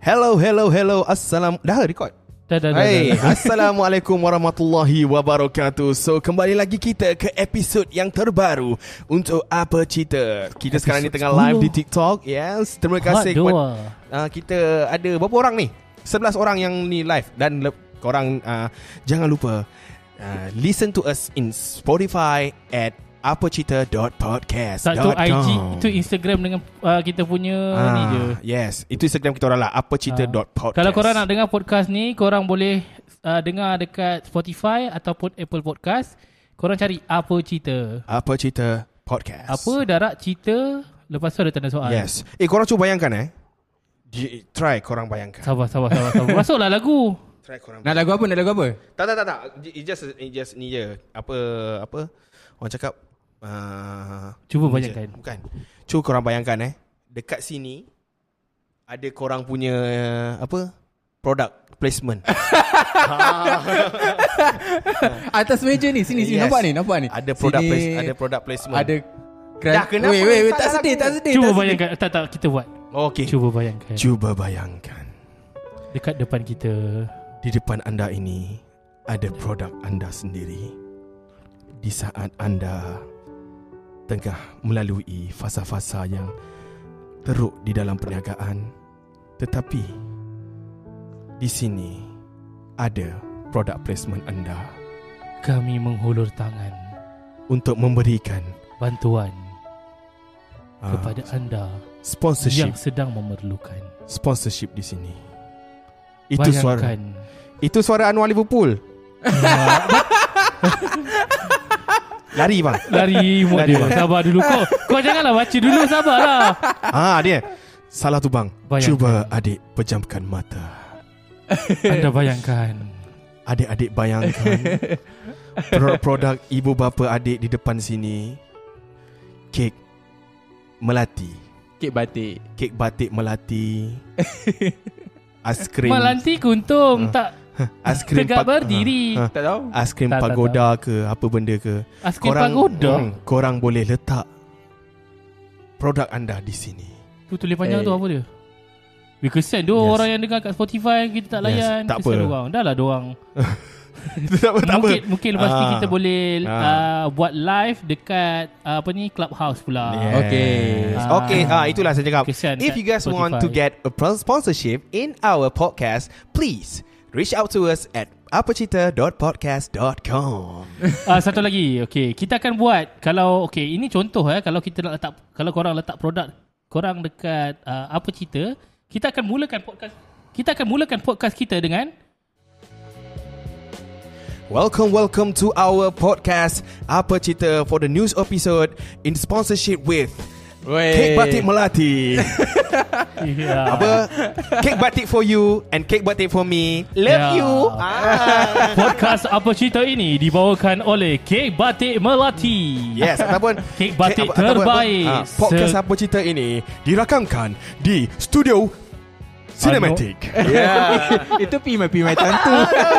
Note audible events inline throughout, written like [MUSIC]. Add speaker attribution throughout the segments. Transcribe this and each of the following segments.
Speaker 1: Hello, hello, hello. Assalam. Dah record.
Speaker 2: Dah, dah, dah,
Speaker 1: Hai,
Speaker 2: dah, dah.
Speaker 1: Assalamualaikum [LAUGHS] warahmatullahi wabarakatuh. So, kembali lagi kita ke episod yang terbaru untuk apa cerita. Kita sekarang ni tengah
Speaker 2: 10.
Speaker 1: live di TikTok. Yes, terima kasih
Speaker 2: Part
Speaker 1: kepada uh, kita ada berapa orang ni? 11 orang yang ni live dan le- korang uh, jangan lupa uh, listen to us in Spotify at apacita.podcast.
Speaker 2: Tak tu IG Itu Instagram dengan uh, Kita punya
Speaker 1: ah,
Speaker 2: ni je
Speaker 1: Yes, itu Instagram kita orang lah apacita.podcast.
Speaker 2: Kalau korang nak dengar podcast ni Korang boleh uh, Dengar dekat Spotify Ataupun Apple Podcast Korang cari Apa Cerita
Speaker 1: Apa cerita podcast.
Speaker 2: Apa darat cerita Lepas tu ada tanda soal
Speaker 1: Yes. Eh korang cuba bayangkan eh. Try korang bayangkan.
Speaker 2: Sabar sabar sabar, sabar. [LAUGHS] Masuklah lagu
Speaker 1: Try korang.
Speaker 3: Nak lagu apa? Nak lagu apa?
Speaker 1: Tak tak tak tak. It just it just ni je. Apa apa orang cakap uh,
Speaker 2: Cuba
Speaker 1: ni
Speaker 2: bayangkan.
Speaker 1: je. Bukan. Cuba korang bayangkan eh. Dekat sini ada korang punya apa? Product placement. [LAUGHS]
Speaker 3: Atas meja ni Sini sini
Speaker 1: Yes.
Speaker 3: Nampak ni Nampak ni
Speaker 1: ada product
Speaker 3: Sini
Speaker 1: place, ada product placement.
Speaker 3: Ada kran-
Speaker 1: Dah, kenapa
Speaker 3: Wait wait wait
Speaker 1: Tak
Speaker 3: sedih. Tak sedih
Speaker 2: Cuba
Speaker 3: tak sedih.
Speaker 2: bayangkan Tak tak kita buat
Speaker 1: Okey.
Speaker 2: Cuba bayangkan
Speaker 1: Cuba bayangkan.
Speaker 2: Dekat depan kita
Speaker 1: Di depan anda ini ada produk anda sendiri. Di saat anda tengah melalui fasa-fasa yang teruk di dalam perniagaan, tetapi di sini ada produk placement anda.
Speaker 2: Kami menghulur tangan
Speaker 1: untuk memberikan
Speaker 2: Bantuan
Speaker 1: ah,
Speaker 2: Kepada anda
Speaker 1: sponsorship.
Speaker 2: Yang sedang memerlukan.
Speaker 1: Sponsorship di sini. Itu suara
Speaker 2: Bayangkan.
Speaker 1: Itu suara Anwar Liverpool. [LAUGHS] Lari bang.
Speaker 2: Lari
Speaker 1: Lari,
Speaker 2: dia
Speaker 1: bang.
Speaker 2: Sabar dulu Kau kau janganlah baca dulu Sabarlah
Speaker 1: Ah dia. Salah tu bang.
Speaker 2: Bayangkan.
Speaker 1: Cuba adik pejamkan mata.
Speaker 2: Anda bayangkan
Speaker 1: Adik-adik bayangkan produk-produk ibu bapa adik di depan sini. Kek melati,
Speaker 3: Kek batik
Speaker 1: kek batik melati. [LAUGHS] Aiskrim
Speaker 2: Melanti kuntung
Speaker 1: Ah.
Speaker 2: Tak [LAUGHS]
Speaker 1: aiskrim
Speaker 2: tegak
Speaker 1: pag-
Speaker 2: berdiri
Speaker 1: Ha, ha.
Speaker 3: Tak tahu
Speaker 1: Aiskrim
Speaker 2: Tak, tak,
Speaker 1: pagoda ke apa benda ke.
Speaker 2: Aiskrim pagoda
Speaker 1: hmm, korang boleh letak produk anda di sini.
Speaker 2: Tu tulis panjang
Speaker 3: Eh.
Speaker 2: tu apa dia We kesian
Speaker 1: Yes.
Speaker 2: orang yang dengar kat Spotify Kita tak
Speaker 1: Yes,
Speaker 2: layan
Speaker 1: tak
Speaker 2: Kesian
Speaker 1: apa.
Speaker 2: orang Dah lah dorang [LAUGHS]
Speaker 1: tak apa, tak apa.
Speaker 2: Mungkin mungkin lepas ni
Speaker 1: Ah.
Speaker 2: kita boleh
Speaker 1: Ah.
Speaker 2: uh, Buat live dekat uh, Apa ni Clubhouse pula
Speaker 1: Yes.
Speaker 3: Okay.
Speaker 2: Ah.
Speaker 1: Okay, ah itulah saya cakap.
Speaker 2: Kesian
Speaker 1: If you guys want to
Speaker 2: Spotify.
Speaker 1: get a sponsorship in our podcast, please reach out to us at apacita.podcast.com.
Speaker 2: Ah satu lagi. Okey, kita akan buat kalau okey, ini contoh eh kalau kita nak letak kalau korang letak produk korang dekat uh, apa cerita, kita akan mulakan podcast kita akan mulakan podcast kita dengan
Speaker 1: Welcome, welcome to our podcast Apa Cita for the news episode in sponsorship with
Speaker 3: Wey.
Speaker 1: Cake Batik Melati. [LAUGHS]
Speaker 2: ya,
Speaker 1: Apa? Cake Batik for you and Cake Batik for me. Love
Speaker 2: Ya.
Speaker 1: you. Ah. [LAUGHS]
Speaker 2: podcast apa cerita ini dibawakan oleh Kek Batik Melati.
Speaker 1: Yes, ataupun
Speaker 2: Kek batik
Speaker 1: Kek- apa- ataupun-
Speaker 2: terbaik.
Speaker 1: ah, podcast apa cerita ini dirakamkan di studio Cinematic.
Speaker 3: Ya [LAUGHS] Itu pi mai pi mai tantu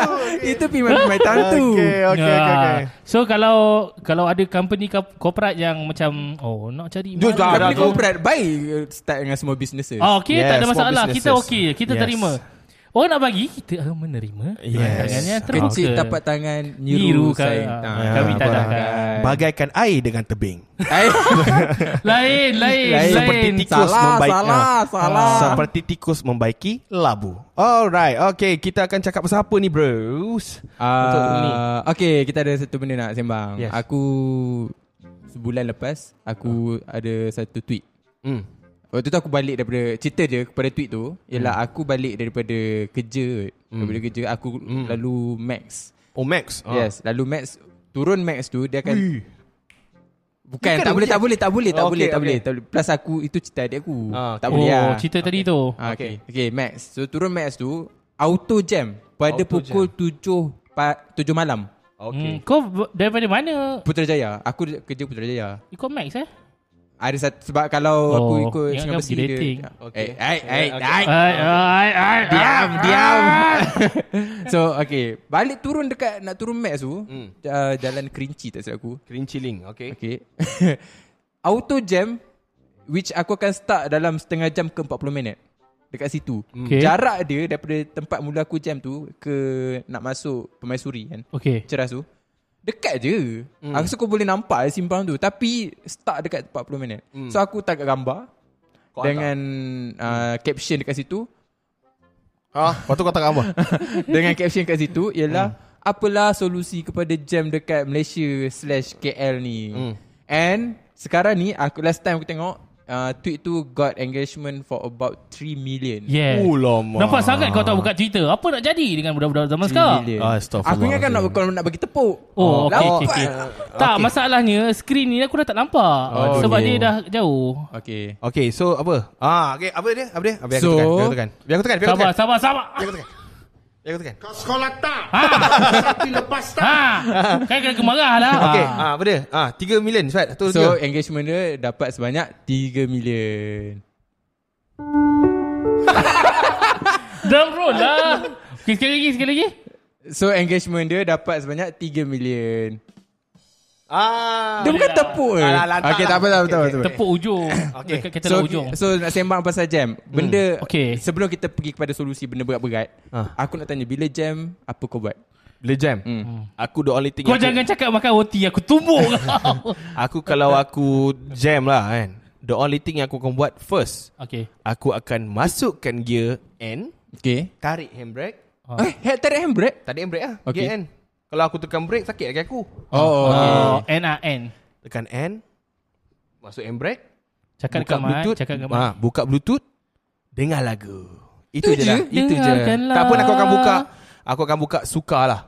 Speaker 3: [LAUGHS] Itu pi mai pi mai tantu
Speaker 1: Okay, okay, okay,
Speaker 2: Ya.
Speaker 1: okay.
Speaker 2: So kalau kalau ada company corporate yang macam oh nak cari
Speaker 1: Dia dah-
Speaker 3: Company
Speaker 1: tu.
Speaker 3: corporate Baik uh, Start dengan semua businesses
Speaker 2: Oh, okay,
Speaker 1: Yes,
Speaker 2: tak ada masalah. Kita okey, kita
Speaker 1: Yes.
Speaker 2: terima. Oh nak bagi, kita akan menerima.
Speaker 1: Yes.
Speaker 2: Tangannya.
Speaker 3: Kecil tapak tangan
Speaker 2: Nyiru
Speaker 3: Nyiru
Speaker 2: kan,
Speaker 3: sayang.
Speaker 2: ah,
Speaker 3: Ah,
Speaker 2: kami tadahkan.
Speaker 1: Bagaikan air dengan tebing.
Speaker 3: Ai, [LAUGHS]
Speaker 2: Lain, lain,
Speaker 3: Lain.
Speaker 1: Seperti tikus
Speaker 3: Salah,
Speaker 1: membaik,
Speaker 3: salah,
Speaker 1: ah,
Speaker 3: salah.
Speaker 1: Seperti tikus membaiki labu. Alright, okay. Kita akan cakap pasal apa ni, bros?
Speaker 3: Uh, okay kita ada satu benda nak sembang
Speaker 1: Yes.
Speaker 3: Aku Sebulan lepas Aku ada satu tweet
Speaker 1: Hmm.
Speaker 3: Waktu tu aku balik daripada Cerita dia kepada tweet tu Ialah aku balik daripada kerja Daripada kerja Aku
Speaker 1: Hmm.
Speaker 3: lalu Max
Speaker 1: Oh, Max. Ah.
Speaker 3: Yes Lalu Max Turun Max tu Dia akan
Speaker 1: Ui.
Speaker 3: Bukan,
Speaker 1: Bukan,
Speaker 3: tak boleh, tak boleh, tak boleh, tak
Speaker 1: Oh,
Speaker 3: boleh,
Speaker 1: okay,
Speaker 3: tak
Speaker 1: okay.
Speaker 3: boleh, tak boleh. Plus aku itu cerita adik aku.
Speaker 1: Ah,
Speaker 3: tak
Speaker 1: okay.
Speaker 3: boleh
Speaker 2: Oh,
Speaker 3: lah.
Speaker 2: cerita tadi tu.
Speaker 3: Ah, okay. okay, Max. So turun Max tu auto jam pada
Speaker 1: Auto
Speaker 3: pukul tujuh pa, tujuh malam.
Speaker 2: Hmm, kau daripada mana?
Speaker 3: Putrajaya. Aku kerja Putrajaya.
Speaker 2: Ikut Max eh?
Speaker 3: Ada satu sebab kalau
Speaker 2: Oh,
Speaker 3: aku ikut
Speaker 2: ingatkan
Speaker 3: Singapore Sea dia-
Speaker 2: dating.
Speaker 3: Okay. Eh, ai, ai, ai.
Speaker 2: Ai,
Speaker 3: Diam,
Speaker 2: ai.
Speaker 3: diam. [LAUGHS] so, okay. Balik turun dekat nak turun Max tu,
Speaker 1: Hmm.
Speaker 3: uh, jalan Kerinci tak silap aku.
Speaker 1: Kerinci link, okay.
Speaker 3: Okay. [LAUGHS] Auto jam which aku akan start dalam setengah jam ke 40 minit. dekat situ.
Speaker 2: Okay.
Speaker 3: Jarak dia daripada tempat mula aku jam tu ke nak masuk Permaisuri kan.
Speaker 2: Okay.
Speaker 3: Ceras tu. Dekat je. Hmm. Aku rasa kau boleh nampak simpang tu. Tapi start dekat 40 minit. Hmm. So aku tangkap gambar.
Speaker 1: Kau
Speaker 3: dengan uh, caption dekat situ.
Speaker 1: Ah, lepas tu kau tak apa? [LAUGHS]
Speaker 3: dengan caption kat situ ialah apalah solusi kepada jam dekat Malaysia slash KL ni.
Speaker 1: Hmm.
Speaker 3: And sekarang ni aku last time aku tengok uh, tweet tu got engagement for about 3 million.
Speaker 2: Yeah.
Speaker 1: Oh, lama.
Speaker 2: Nampak sangat kau tak buka Twitter. Apa nak jadi dengan budak-budak zaman
Speaker 3: 3
Speaker 2: sekarang?
Speaker 3: million.
Speaker 1: Astaghfirullah.
Speaker 3: Aku ingatkan nak kalau nak bagi tepuk.
Speaker 2: Oh, okey
Speaker 3: lambat.
Speaker 2: okey okey. Tak,
Speaker 1: Okey.
Speaker 2: masalahnya skrin ni aku dah tak nampak.
Speaker 3: Oh,
Speaker 2: sebab
Speaker 3: okey.
Speaker 2: dia dah jauh.
Speaker 3: Okay.
Speaker 1: Okay, so apa? Ah, okay, apa dia? Apa dia? Ah, Biar aku
Speaker 3: So-
Speaker 1: tekan, biar aku tekan. Biar aku tekan, biar aku
Speaker 2: Sabar,
Speaker 1: tekan.
Speaker 2: sabar, sabar.
Speaker 1: Biar aku tekan. Biar aku tekan.
Speaker 4: Kau sekolah tak?
Speaker 2: Ha.
Speaker 4: Tapi lepas tak?
Speaker 2: ha. Kan kena kemarah lah.
Speaker 1: Okay,
Speaker 2: Ha.
Speaker 1: ah, apa dia? Ah, 3 million, Suat. Betul
Speaker 3: So
Speaker 1: ke?
Speaker 3: engagement dia dapat sebanyak 3 million. [LAUGHS]
Speaker 2: Drum roll lah. Okay, sekali lagi, sekali lagi.
Speaker 3: So engagement dia dapat sebanyak 3 million.
Speaker 1: Ah.
Speaker 3: Dia bukan tepuk ke?
Speaker 1: Alah, lantak
Speaker 3: Okay,
Speaker 1: lah.
Speaker 3: tak apa, tak apa,
Speaker 1: Okay,
Speaker 3: tak apa.
Speaker 1: okay.
Speaker 2: Tepuk ujung.
Speaker 1: Okay.
Speaker 2: Dekat kata
Speaker 3: So,
Speaker 2: lah ujung.
Speaker 3: so nak sembang pasal jam. Benda
Speaker 2: Okey.
Speaker 3: sebelum kita pergi kepada solusi benda berat-berat,
Speaker 1: Ah.
Speaker 3: aku nak tanya bila jam apa kau buat?
Speaker 1: Bila jam?
Speaker 3: Hmm.
Speaker 1: Aku the only thing
Speaker 2: Kau
Speaker 1: aku,
Speaker 2: jangan cakap makan roti. Aku tumbuk kau. [LAUGHS]
Speaker 1: Aku kalau aku jam lah kan. The only thing yang aku akan buat first,
Speaker 2: Okay.
Speaker 1: aku akan masukkan gear N,
Speaker 3: Okay.
Speaker 1: tarik handbrake.
Speaker 2: Ah.
Speaker 3: Eh, tarik handbrake?
Speaker 1: Tarik handbrake lah,
Speaker 3: Okay.
Speaker 1: gear N. Kalau aku tekan brake, sakit kaki aku.
Speaker 3: Oh, okay.
Speaker 2: Oh, N A N.
Speaker 1: Tekan N, masuk handbrake,
Speaker 2: Cakap
Speaker 1: buka
Speaker 2: dekat mic,
Speaker 1: bluetooth,
Speaker 2: cakap dekat mic.
Speaker 1: ah, buka bluetooth, dengar lagu. Itu
Speaker 3: Itu
Speaker 1: je lah, itu je. Tak pun aku akan buka, aku akan buka Suka lah.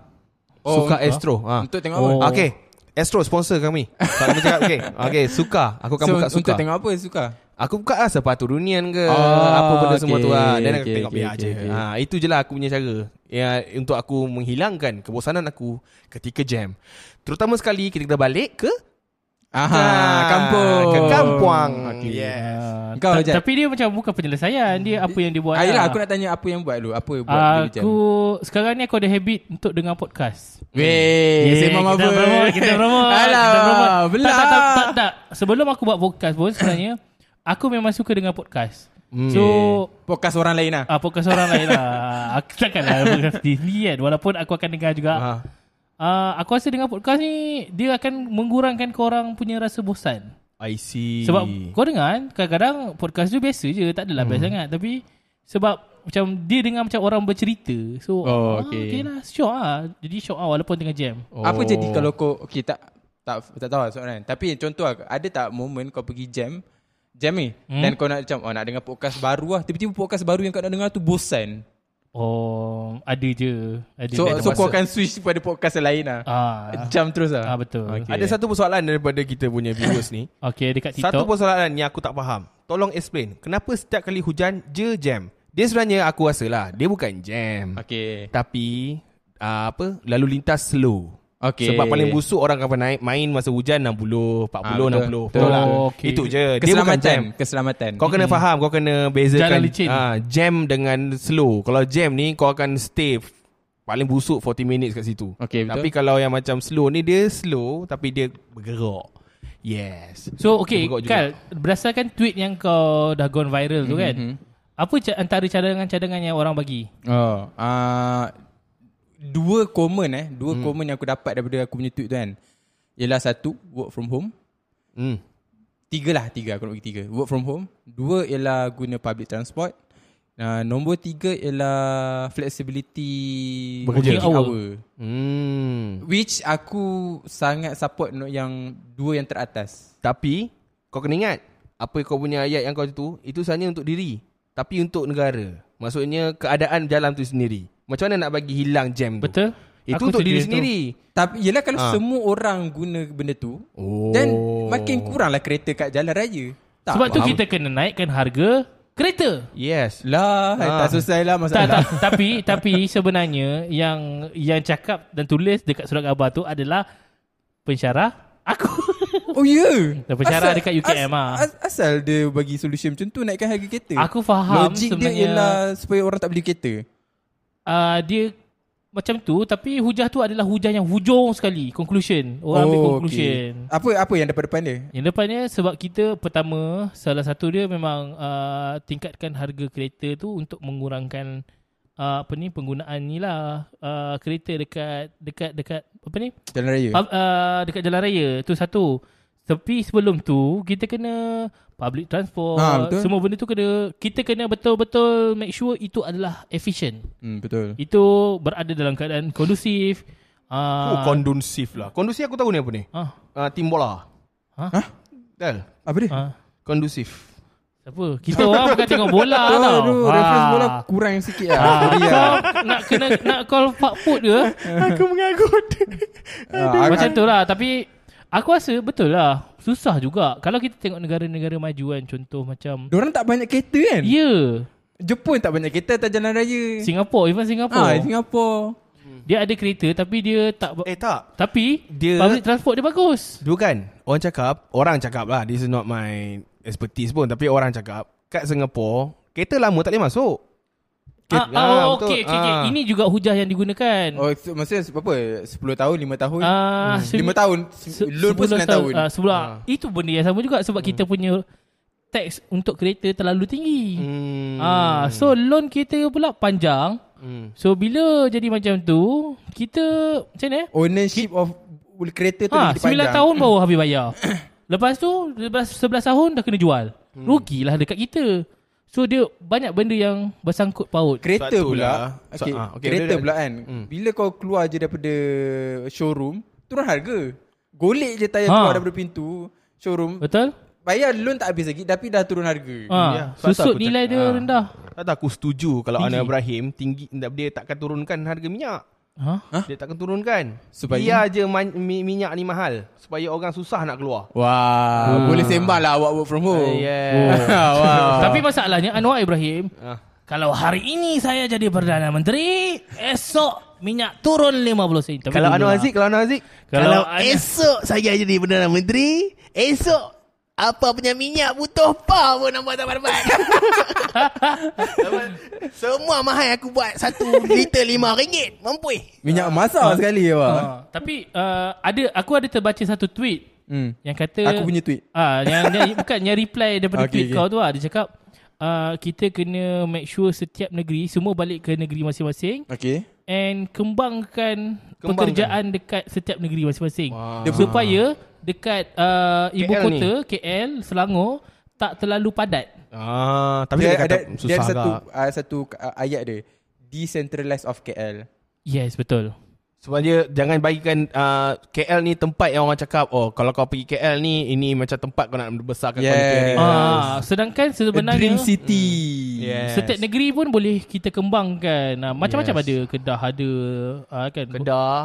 Speaker 3: Oh,
Speaker 1: Suka
Speaker 3: ah.
Speaker 1: Astro. Ha.
Speaker 3: Untuk tengok
Speaker 2: Oh.
Speaker 3: apa?
Speaker 1: Okay, Astro sponsor kami. Tak kami cakap, okay. [LAUGHS] Okay, Suka. Aku akan
Speaker 3: So,
Speaker 1: buka Suka.
Speaker 3: untuk tengok apa suka?
Speaker 1: Aku buka lah sepatu runian ke
Speaker 3: Oh,
Speaker 1: Apa benda semua tu
Speaker 3: okay,
Speaker 1: lah Dan aku
Speaker 3: okay,
Speaker 1: tengok
Speaker 3: okay,
Speaker 1: biar
Speaker 3: okay,
Speaker 1: je
Speaker 3: okay.
Speaker 1: ha, Itu je lah aku punya cara ya, Untuk aku menghilangkan kebosanan aku Ketika jam Terutama sekali kita kena balik ke
Speaker 3: Aha,
Speaker 1: Ah,
Speaker 3: kampung.
Speaker 1: Ke Kampuang
Speaker 3: Okay.
Speaker 1: Yes
Speaker 2: Ah,
Speaker 3: Kau,
Speaker 2: ta-
Speaker 3: Jad.
Speaker 2: Tapi dia macam bukan penyelesaian Dia apa yang dia buat
Speaker 3: Ah, yelah,
Speaker 2: lah.
Speaker 3: aku nak tanya apa yang buat dulu. Apa buat bila jam?
Speaker 2: Aku Sekarang ni aku ada habit Untuk dengar podcast
Speaker 3: Weh,
Speaker 2: Yeah, kita promote, kita promote. [LAUGHS]
Speaker 3: Alah,
Speaker 2: kita promote.
Speaker 3: belah.
Speaker 2: Tak, tak, tak, tak, tak. Sebelum aku buat podcast pun sebenarnya, [COUGHS] aku memang suka dengar podcast.
Speaker 1: Hmm.
Speaker 2: So,
Speaker 3: Podcast orang lain lah.
Speaker 2: ah, podcast orang lain lah. [LAUGHS] Aku takkanlah podcast sendiri kan. Walaupun aku akan dengar juga.
Speaker 1: ha.
Speaker 2: Ah, aku rasa dengar podcast ni, dia akan mengurangkan korang punya rasa bosan.
Speaker 1: I see
Speaker 2: Sebab kau dengar kan, kadang-kadang podcast tu biasa je. Tak adalah best sangat. Tapi, sebab macam dia dengar macam orang bercerita. So,
Speaker 3: Oh,
Speaker 2: ah,
Speaker 3: okay.
Speaker 2: okay lah. Syok lah. Jadi syok lah walaupun tengah jam.
Speaker 1: oh.
Speaker 3: Apa jadi kalau kau Okay tak Tak tak tahu lah soalan Tapi contoh lah Ada tak moment kau pergi jam Jam ni?
Speaker 2: Hmm.
Speaker 3: Dan kau nak macam Oh nak dengar podcast baru lah. Tiba-tiba podcast baru Yang kau nak dengar tu bosan.
Speaker 2: Oh, ada je. Ada
Speaker 3: So, so kau akan switch Pada podcast yang lain lah.
Speaker 2: Ah,
Speaker 3: Jam terus lah.
Speaker 2: Ah betul.
Speaker 3: Okay.
Speaker 2: Okay.
Speaker 1: Ada satu persoalan daripada kita punya viewers ni. [LAUGHS]
Speaker 2: Okay dekat TikTok.
Speaker 1: Satu persoalan yang aku tak faham. Tolong explain Kenapa setiap kali hujan je jam? Dia sebenarnya aku rasa lah Dia bukan jam.
Speaker 3: Okay
Speaker 1: Tapi uh, Apa? Lalu lintas slow
Speaker 3: Okay
Speaker 1: Sebab paling busuk orang akan naik main masa hujan 60, 40,
Speaker 3: Ah,
Speaker 1: 60.
Speaker 3: betul.
Speaker 1: Betul lah.
Speaker 2: Okay.
Speaker 1: Itu je. Dia bukan jam.
Speaker 3: Keselamatan Keselamatan
Speaker 1: Kau kena faham, kau kena bezakan
Speaker 2: Jalan licin.
Speaker 1: ah, jam dengan slow. Kalau jam ni kau akan stay paling busuk 40 minutes kat situ.
Speaker 3: Okay, betul.
Speaker 1: Tapi kalau yang macam slow ni dia slow tapi dia bergerak. Yes.
Speaker 2: So okay. Kal Berdasarkan tweet yang kau Dah gone viral tu kan
Speaker 3: Mhm.
Speaker 2: Apa ca- antara cadangan-cadangan Yang orang bagi
Speaker 3: Oh, uh, dua common eh, dua
Speaker 1: Hmm.
Speaker 3: common yang aku dapat daripada aku punya tweet tu kan. Ialah satu, work from home.
Speaker 1: Hmm.
Speaker 3: Tiga lah, tiga aku nak bagi tiga. Work from home. Dua ialah guna public transport. Uh, nombor tiga ialah flexibility
Speaker 1: Bekerja.
Speaker 3: working hour.
Speaker 1: Hmm.
Speaker 3: Which aku sangat support no- yang dua yang teratas.
Speaker 1: Tapi kau kena ingat apa kau punya ayat yang kau tu itu sebenarnya untuk diri tapi untuk negara. Maksudnya keadaan jalan tu sendiri. Macam mana nak bagi hilang jam tu?
Speaker 2: Betul
Speaker 1: Itu
Speaker 2: Aku
Speaker 1: untuk diri
Speaker 2: itu.
Speaker 1: sendiri.
Speaker 3: Tapi yelah kalau
Speaker 1: Ah.
Speaker 3: semua orang guna benda tu,
Speaker 1: Oh.
Speaker 3: then makin kuranglah kereta kat jalan raya. Tak
Speaker 2: Sebab tu
Speaker 3: faham.
Speaker 2: kita kena naikkan harga Kereta
Speaker 1: Yes.
Speaker 3: Lah,
Speaker 1: Ah.
Speaker 3: tak selesai lah
Speaker 2: tak,
Speaker 3: masalah.
Speaker 2: tak, tapi tapi sebenarnya yang yang cakap dan tulis dekat surat khabar tu adalah pensyarah aku. [LAUGHS]
Speaker 3: Oh ya yeah.
Speaker 2: Dan pensyarah dekat UKM ah.
Speaker 3: as, Asal dia bagi solution macam tu Naikkan harga kereta
Speaker 2: Aku faham
Speaker 3: Logik dia
Speaker 2: sebenarnya
Speaker 3: ialah Supaya orang tak beli kereta
Speaker 2: uh, dia macam tu tapi hujah tu adalah hujah yang hujung sekali conclusion orang ambil conclusion
Speaker 3: okay. Apa apa yang depan-depan dia?
Speaker 2: yang depannya sebab kita pertama salah satu dia memang uh, tingkatkan harga kereta tu untuk mengurangkan uh, apa ni penggunaan ni lah uh, kereta dekat dekat dekat apa ni
Speaker 3: Jalan raya.
Speaker 2: Uh, dekat jalan raya tu satu. Tapi sebelum tu kita kena public transport,
Speaker 3: Ha, betul.
Speaker 2: semua benda tu kena kita kena betul-betul make sure itu adalah efficient.
Speaker 3: Hmm, betul.
Speaker 2: Itu berada dalam keadaan kondusif.
Speaker 1: Oh,
Speaker 2: Uh,
Speaker 1: kondusif lah. Kondusif aku tahu ni apa ni?
Speaker 2: ah,
Speaker 1: Uh, tim bola.
Speaker 2: ha?
Speaker 1: Betul.
Speaker 3: Apa dia?
Speaker 2: Ah,
Speaker 1: Kondusif.
Speaker 2: siapa? Kita orang bukan tengok bola [LAUGHS]
Speaker 3: Oh,
Speaker 2: tau.
Speaker 3: aduh,
Speaker 2: Ah.
Speaker 3: reference bola kurang sikit lah.
Speaker 2: Ah,
Speaker 3: Sorry lah.
Speaker 2: kau nak kena nak call Pak Put ke? [LAUGHS]
Speaker 1: aku mengagut.
Speaker 3: Ah,
Speaker 2: Macam tu lah Tapi Aku rasa betul lah Susah juga Kalau kita tengok negara-negara maju kan Contoh macam
Speaker 3: Diorang tak banyak kereta kan?
Speaker 2: Ya yeah.
Speaker 3: Jepun tak banyak kereta atas jalan raya.
Speaker 2: Singapore Even Singapore
Speaker 3: Ah, Singapore.
Speaker 2: Dia ada kereta Tapi dia tak
Speaker 1: Eh tak.
Speaker 2: Tapi
Speaker 1: Dia-
Speaker 2: Public transport dia bagus
Speaker 1: Dulu kan Orang cakap Orang cakap lah This is not my expertise pun Tapi orang cakap Kat Singapore Kereta lama tak boleh masuk
Speaker 2: ah,
Speaker 1: Ah,
Speaker 2: oh, okay, okay, okay.
Speaker 1: Ah.
Speaker 2: Ini juga hujah yang digunakan
Speaker 3: Oh, so, maksudnya berapa? 10 tahun, 5 tahun?
Speaker 2: Ah,
Speaker 3: Hmm.
Speaker 2: se-
Speaker 3: 5 tahun.
Speaker 2: Se-
Speaker 3: Loan pun 9 tahun.
Speaker 2: ah, Sebulan
Speaker 1: Ah.
Speaker 2: Itu benda yang sama juga Sebab kita punya Tax untuk kereta terlalu tinggi
Speaker 1: hmm.
Speaker 2: Ah, So loan kita pula panjang
Speaker 1: hmm.
Speaker 2: So bila jadi macam tu Kita Macam mana eh?
Speaker 3: Ownership of kereta tu
Speaker 2: Ha,
Speaker 3: lebih panjang.
Speaker 2: 9 tahun baru [COUGHS] habis bayar Lepas tu 11, 11 tahun dah kena jual
Speaker 1: Hmm.
Speaker 2: Rugilah dekat kita So dia banyak benda yang bersangkut paut
Speaker 3: Kereta
Speaker 1: Sebab tu
Speaker 3: pula
Speaker 1: lah. So-
Speaker 3: okay,
Speaker 1: ah, okay,
Speaker 3: Kereta pula kan
Speaker 1: Hmm.
Speaker 3: Bila kau keluar je daripada Showroom Turun harga Golek je tayar
Speaker 2: Ha.
Speaker 3: keluar daripada pintu Showroom
Speaker 2: Betul?
Speaker 3: Bayar loan tak habis lagi Tapi dah turun harga
Speaker 2: Ha,
Speaker 1: Ya,
Speaker 2: susut nilai
Speaker 1: cakap,
Speaker 2: dia
Speaker 1: ah.
Speaker 2: rendah
Speaker 1: Tak tahu aku setuju Kalau
Speaker 2: Tinggi.
Speaker 1: Anwar Ibrahim Tinggi Dia takkan turunkan harga minyak
Speaker 2: ha?
Speaker 1: Dia takkan turunkan.
Speaker 3: Supaya-
Speaker 1: Biar je man, mi, minyak ni mahal. Supaya orang susah nak keluar.
Speaker 3: Wah Boleh sembang lah awak work from home.
Speaker 1: Uh, yeah. [LAUGHS]
Speaker 3: Wow
Speaker 2: Tapi masalahnya Anwar Ibrahim
Speaker 1: Ah.
Speaker 2: Kalau hari ini saya jadi Perdana Menteri Esok minyak turun 50 sen Tapi
Speaker 1: Kalau Anwar. Aziz Kalau Anwar Aziz?
Speaker 2: Kalau
Speaker 1: esok saya jadi Perdana Menteri Esok apa punya minyak butuh pa pun buat tak dapat [LAUGHS] Semua mahal aku buat. Satu liter lima ringgit. Mampu
Speaker 3: Minyak masak sekali ya Wak
Speaker 2: ha, Tapi uh, ada Aku ada terbaca satu tweet
Speaker 3: hmm.
Speaker 2: Yang kata
Speaker 3: Aku punya tweet.
Speaker 2: Ah, yang, yang [LAUGHS] bukan yang reply daripada
Speaker 3: Okay,
Speaker 2: tweet
Speaker 3: okay.
Speaker 2: kau tu lah. Dia cakap uh, kita kena make sure setiap negeri semua balik ke negeri masing-masing
Speaker 3: Okay
Speaker 2: and kembangkan,
Speaker 1: Kembangkan.
Speaker 2: pekerjaan dekat setiap negeri masing-masing.
Speaker 3: Dia
Speaker 2: Supaya dekat uh, ibu
Speaker 1: KL
Speaker 2: kota KL Selangor tak terlalu padat.
Speaker 1: Ah, tapi
Speaker 3: dia,
Speaker 1: dia, kata
Speaker 3: ada,
Speaker 1: susah
Speaker 3: dia ada satu
Speaker 1: satu...
Speaker 3: uh, satu uh, ayat dia Decentralized of KL
Speaker 2: Yes, betul.
Speaker 1: Sebab dia jangan bagikan uh, KL ni tempat yang orang cakap oh kalau kau pergi KL ni ini macam tempat kau nak besarkan
Speaker 3: Yes.
Speaker 1: kualiti dia.
Speaker 2: Ah, sedangkan
Speaker 3: A
Speaker 2: sebenarnya
Speaker 3: Dream City
Speaker 1: Yes.
Speaker 2: setiap negeri pun boleh kita kembangkan. Ah, macam-macam
Speaker 1: Yes.
Speaker 2: ada Kedah ada ah, kan.
Speaker 1: Kedah,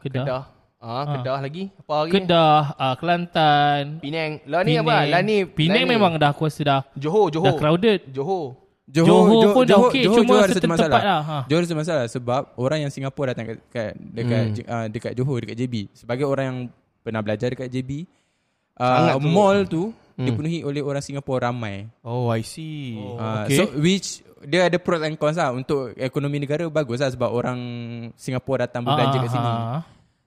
Speaker 2: Kedah.
Speaker 1: Kedah. Ah, Kedah lagi. Apa lagi?
Speaker 2: Kedah, ah, Kelantan,
Speaker 1: Penang. Lah ni apa? Lah ni
Speaker 2: Penang
Speaker 1: lah ni.
Speaker 2: memang dah aku rasa dah
Speaker 1: Johor, Johor.
Speaker 2: dah crowded.
Speaker 1: Johor.
Speaker 2: Johor pun dah okey, cuma
Speaker 3: ada satu masalah.
Speaker 2: lah, ha.
Speaker 3: Johor ada satu masalah sebab orang yang Singapura datang kat, kat dekat
Speaker 1: Hmm.
Speaker 3: uh, dekat Johor dekat JB sebagai orang yang pernah belajar dekat JB
Speaker 1: Sangat
Speaker 3: uh,
Speaker 1: tu.
Speaker 3: mall tu
Speaker 1: Hmm.
Speaker 3: dipenuhi oleh orang Singapura ramai.
Speaker 1: Oh, I see.
Speaker 2: Oh.
Speaker 3: Uh,
Speaker 2: okay.
Speaker 3: So which dia ada pros and cons lah untuk ekonomi negara bagus lah sebab orang Singapura datang berbelanja
Speaker 2: Ah,
Speaker 3: kat sini.
Speaker 2: ah, ah.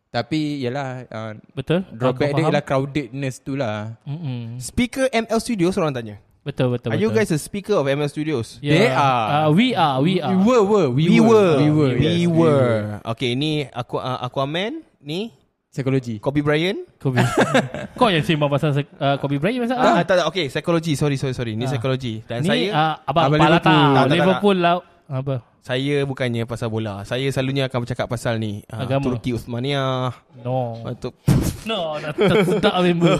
Speaker 3: Tapi yalah uh,
Speaker 2: Betul.
Speaker 3: drawback dia ialah crowdedness tu lah.
Speaker 2: Mm-mm.
Speaker 1: Speaker ML Studios orang tanya.
Speaker 2: Betul betul.
Speaker 1: Are you guys a speaker of ML Studios?
Speaker 2: Yeah.
Speaker 3: They are.
Speaker 2: Uh, we are. We are.
Speaker 3: We were, were we,
Speaker 1: We were.
Speaker 3: we were,
Speaker 1: We
Speaker 3: yes,
Speaker 1: were. Okay, ni aku uh, Aquaman, ni
Speaker 3: Psikologi.
Speaker 1: Kobe Bryant.
Speaker 2: Kobe. [LAUGHS] Kau yang sembang pasal uh, Kobe Bryant masa
Speaker 1: Ah, tak, tak, okay, psikologi. Sorry, sorry, sorry. Ni
Speaker 2: Ah.
Speaker 1: psikologi. Dan
Speaker 2: Ni
Speaker 1: saya
Speaker 2: uh, abang
Speaker 3: Abang
Speaker 2: Palata
Speaker 3: Liverpool.
Speaker 1: Tak, tak, tak,
Speaker 2: Liverpool lah. Apa?
Speaker 1: Saya bukannya pasal bola. Saya selalunya akan bercakap pasal ni. Uh,
Speaker 2: Agama.
Speaker 1: Turki Uthmaniyah.
Speaker 2: No.
Speaker 1: Untuk [LAUGHS]
Speaker 2: No, dah tak member.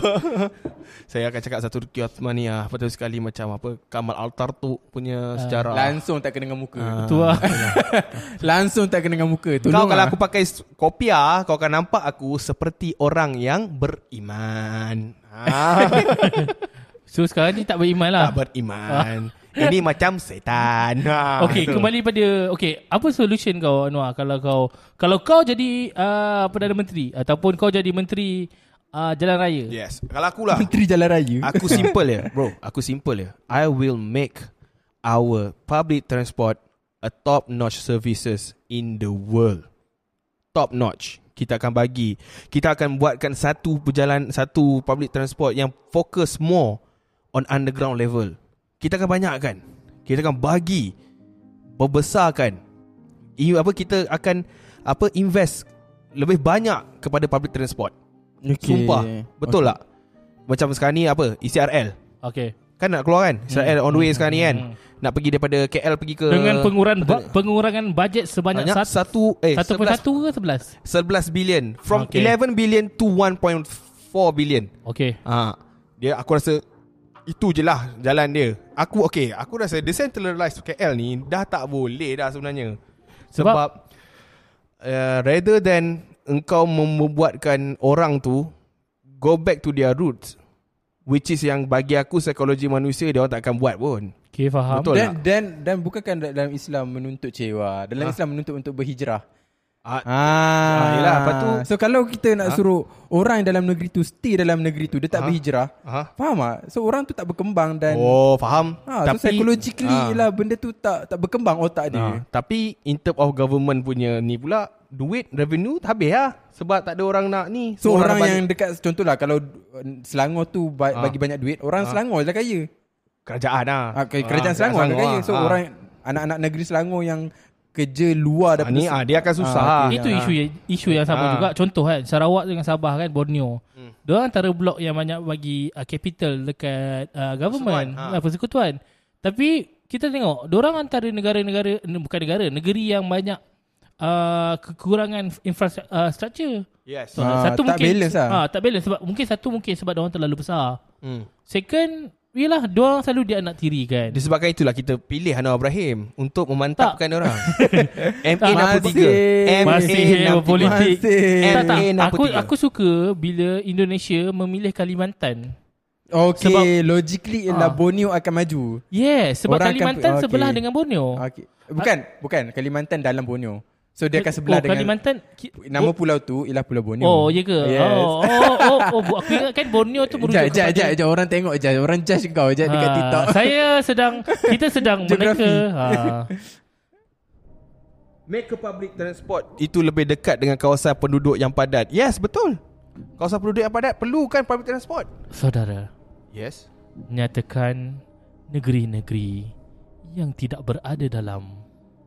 Speaker 2: [LAUGHS]
Speaker 1: saya akan cakap satu Turki Uthmaniyah. Betul sekali macam apa Kamal Altartu punya sejarah.
Speaker 3: Langsung tak kena dengan muka.
Speaker 1: Ah.
Speaker 2: Tu lah. [LAUGHS]
Speaker 3: Langsung tak kena dengan muka.
Speaker 1: Kau
Speaker 3: Tolong
Speaker 1: kalau
Speaker 3: lah.
Speaker 1: aku pakai kopiah, kau akan nampak aku seperti orang yang beriman. Ah,
Speaker 2: So sekarang ni tak beriman lah.
Speaker 1: tak beriman. Ini macam setan. Ha, [LAUGHS]
Speaker 2: Okey,
Speaker 1: betul.
Speaker 2: kembali pada okey, apa solution kau Anwar kalau kau kalau kau jadi uh, perdana menteri ataupun kau jadi menteri uh, jalan raya.
Speaker 1: Yes. Kalau aku lah.
Speaker 3: Menteri Jalan Raya.
Speaker 1: Aku simple ya, bro. [LAUGHS] Aku simple ya. I will make our public transport a top notch services in the world. top notch. Kita akan bagi. Kita akan buatkan satu perjalanan satu public transport yang fokus more on underground level. Kita akan banyakkan. Kita akan bagi berbesarkan. I, apa kita akan apa invest lebih banyak kepada public transport.
Speaker 3: Okay.
Speaker 1: Sumpah. Betul tak? Macam sekarang ni apa? ECRL.
Speaker 2: Okay.
Speaker 1: Kan nak keluar kan? Israel on the way sekarang ni kan.
Speaker 2: Hmm.
Speaker 1: Nak pergi daripada KL pergi ke
Speaker 2: Dengan pengurangan ba- pengurangan bajet sebanyak
Speaker 1: banyak
Speaker 2: satu
Speaker 1: satu eh
Speaker 2: satu per satu ke sebelas?
Speaker 1: 11 billion from
Speaker 2: Okay.
Speaker 1: 11 billion to 1.4 billion.
Speaker 2: Okay.
Speaker 1: Ha. Dia aku rasa itu je lah jalan dia. Aku okay, aku rasa decentralized KL ni dah tak boleh dah sebenarnya.
Speaker 2: Sebab?
Speaker 1: Sebab, uh, rather than engkau membuatkan orang tu go back to their roots which is yang bagi aku psikologi manusia dia orang tak akan buat pun.
Speaker 2: Okay, faham.
Speaker 1: Betul.
Speaker 3: Dan
Speaker 1: tak?
Speaker 3: dan dan bukankah dalam Islam menuntut cewa? Dalam
Speaker 1: Ah.
Speaker 3: Islam menuntut untuk berhijrah.
Speaker 1: Ah,
Speaker 3: Ah,
Speaker 1: yelah, lepas tu-
Speaker 3: So kalau kita nak
Speaker 1: Ah.
Speaker 3: suruh orang dalam negeri tu stay dalam negeri tu dia tak
Speaker 1: Ah.
Speaker 3: berhijrah.
Speaker 1: ha?
Speaker 3: Faham tak? So orang tu tak berkembang dan
Speaker 1: Oh, faham.
Speaker 3: ha, so psychologically
Speaker 1: Ah.
Speaker 3: lah benda tu tak tak berkembang otak dia.
Speaker 1: Ha, tapi in term of government punya ni pula duit revenue habis lah sebab tak ada orang nak ni.
Speaker 3: So orang,
Speaker 1: nak
Speaker 3: yang dekat contohlah kalau Selangor tu ba-
Speaker 1: Ah.
Speaker 3: bagi banyak duit, orang
Speaker 1: Ah.
Speaker 3: Selangor je lah kaya.
Speaker 1: kerajaan lah.
Speaker 3: Ah, ke- kerajaan
Speaker 1: Ah,
Speaker 3: Selangor lah kaya.
Speaker 1: ah.
Speaker 3: So
Speaker 1: Ah.
Speaker 3: orang anak-anak negeri Selangor yang kerja luar
Speaker 1: ah,
Speaker 3: daripada
Speaker 1: ni ah, dia akan susah.
Speaker 3: Ah,
Speaker 1: ah.
Speaker 2: Itu
Speaker 1: Ah.
Speaker 2: isu isu yang sama
Speaker 1: Ah.
Speaker 2: juga. Contoh kan Sarawak dengan Sabah kan Borneo.
Speaker 1: Hmm.
Speaker 2: Dia antara blok yang banyak bagi uh, capital dekat uh, government,
Speaker 1: Persekutuan, ha.
Speaker 2: uh, persekutuan. Tapi kita tengok, orang antara negara-negara bukan negara, negeri yang banyak uh, kekurangan infrastruktur.
Speaker 1: Yes.
Speaker 2: So,
Speaker 3: Ah,
Speaker 2: satu
Speaker 3: tak
Speaker 2: mungkin
Speaker 3: balance lah.
Speaker 2: Ah, tak balance sebab mungkin satu mungkin sebab orang terlalu besar.
Speaker 1: Hmm.
Speaker 2: Second, yalah dia orang selalu dia nak tiri kan.
Speaker 1: Disebabkan itulah kita pilih Anwar Ibrahim untuk memantapkan orang. [LAUGHS] MA
Speaker 2: Tak,
Speaker 1: 63.
Speaker 2: masih berpolitik.
Speaker 3: Masih.
Speaker 2: tak, tak.
Speaker 1: MA
Speaker 2: Aku
Speaker 1: 63.
Speaker 2: aku suka bila Indonesia memilih Kalimantan.
Speaker 3: Okay,
Speaker 2: Sebab-
Speaker 3: logically ialah
Speaker 2: Ah.
Speaker 3: Borneo akan maju.
Speaker 2: Yes, sebab
Speaker 3: Orang akan-
Speaker 2: Kalimantan
Speaker 3: okay.
Speaker 2: sebelah dengan Borneo.
Speaker 3: Okay. Bukan, bukan Kalimantan dalam Borneo. So dia akan
Speaker 2: oh,
Speaker 3: sebelah dengan
Speaker 2: Kalimantan ki-
Speaker 3: nama
Speaker 2: oh,
Speaker 3: pulau tu ialah Pulau Borneo.
Speaker 2: Oh, ya ke?
Speaker 3: Yes.
Speaker 2: Oh, oh, oh, oh, bu- aku ingat kan Borneo tu merujuk
Speaker 3: Jap, jap,
Speaker 2: kepada-
Speaker 3: jap, jap. Orang tengok je. Orang judge kau je dekat
Speaker 2: Ah,
Speaker 3: TikTok. [LAUGHS]
Speaker 2: Saya sedang kita sedang
Speaker 3: Geografi.
Speaker 2: meneka. Ha. [LAUGHS]
Speaker 1: Make a public transport itu lebih dekat dengan kawasan penduduk yang padat. Yes, betul. Kawasan penduduk yang padat perlukan public transport.
Speaker 2: Saudara,
Speaker 1: Yes.
Speaker 2: nyatakan negeri-negeri yang tidak berada dalam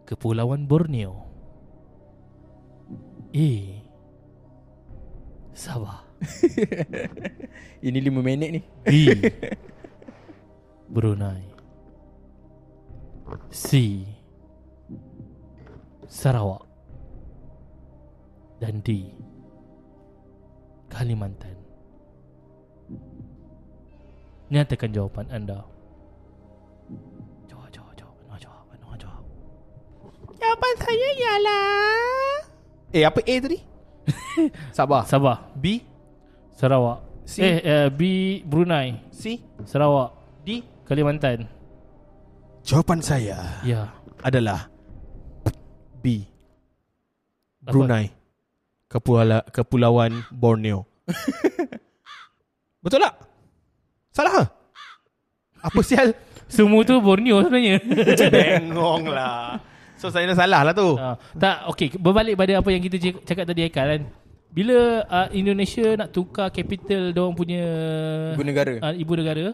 Speaker 2: kepulauan Borneo. A. Sabah. [LAUGHS]
Speaker 3: Ini lima minit ni.
Speaker 2: B. [LAUGHS] Brunei. C. Sarawak. Dan D. Kalimantan. Nyatakan jawapan anda. Jawab, jawab, jawab. Anwar jawab, Anwar jawab.
Speaker 1: Jawapan saya ialah Eh, apa A tadi? [LAUGHS] Sabah.
Speaker 2: Sabah.
Speaker 1: B,
Speaker 2: Sarawak.
Speaker 1: C.
Speaker 2: Eh, uh, B. Brunei.
Speaker 1: C,
Speaker 2: Sarawak.
Speaker 1: D.
Speaker 2: Kalimantan.
Speaker 1: Jawapan saya
Speaker 2: Ya.
Speaker 1: adalah B. Brunei. Kepula, Kepulauan Borneo. [LAUGHS] Betul tak? Salah ke? [LAUGHS] Apa sial?
Speaker 2: Semua tu Borneo sebenarnya.
Speaker 1: Bengong lah. So saya dah salah lah tu.
Speaker 2: Uh, tak, okey. Berbalik pada apa yang kita cak- cakap tadi Haikal kan. Bila uh, Indonesia nak tukar capital dia punya
Speaker 3: Ibu negara.
Speaker 2: uh, ibu negara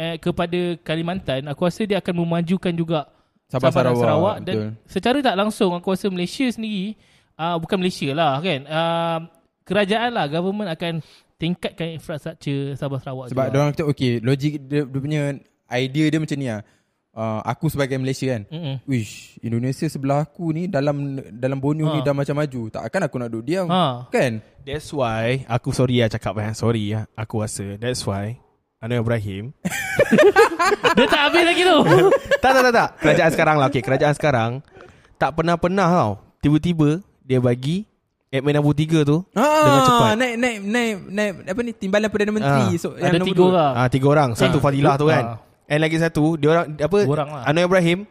Speaker 2: uh, kepada Kalimantan, aku rasa dia akan memajukan juga
Speaker 3: Sabah,
Speaker 2: dan
Speaker 3: Sarawak,
Speaker 2: Sarawak dan
Speaker 3: betul.
Speaker 2: secara tak langsung aku rasa Malaysia sendiri uh, bukan Malaysia lah kan. Uh, kerajaan lah government akan tingkatkan infrastruktur Sabah Sarawak
Speaker 3: Sebab
Speaker 2: juga.
Speaker 3: dia orang kata okay, logik dia, dia punya idea dia macam ni lah. Uh, aku sebagai Malaysia kan.
Speaker 2: Mm-mm.
Speaker 3: Wish, Indonesia sebelah aku ni dalam dalam Borneo ni
Speaker 2: Ha.
Speaker 3: dah macam maju. Takkan aku nak duduk diam.
Speaker 2: Ha.
Speaker 3: Kan?
Speaker 1: That's why aku sorry lah cakap eh. Sorry lah. Aku rasa that's why Anwar Ibrahim [LAUGHS]
Speaker 2: Dia tak habis lagi tu. [LAUGHS]
Speaker 1: tak, tak, tak, tak. Kerajaan sekarang lah. Okay, kerajaan sekarang tak pernah-pernah tau. Tiba-tiba dia bagi Admin 63 tu
Speaker 3: Ah,
Speaker 1: dengan cepat.
Speaker 3: Naik, naik, naik, naik, apa ni, timbalan Perdana Menteri.
Speaker 1: Ah.
Speaker 3: So,
Speaker 2: Ada
Speaker 3: nombor
Speaker 2: tiga orang.
Speaker 1: Ah tiga orang, satu
Speaker 2: Ah.
Speaker 1: Fadilah tu kan.
Speaker 2: Ah.
Speaker 1: And lagi satu, dia orang apa?
Speaker 2: Orang lah.
Speaker 1: Anwar Ibrahim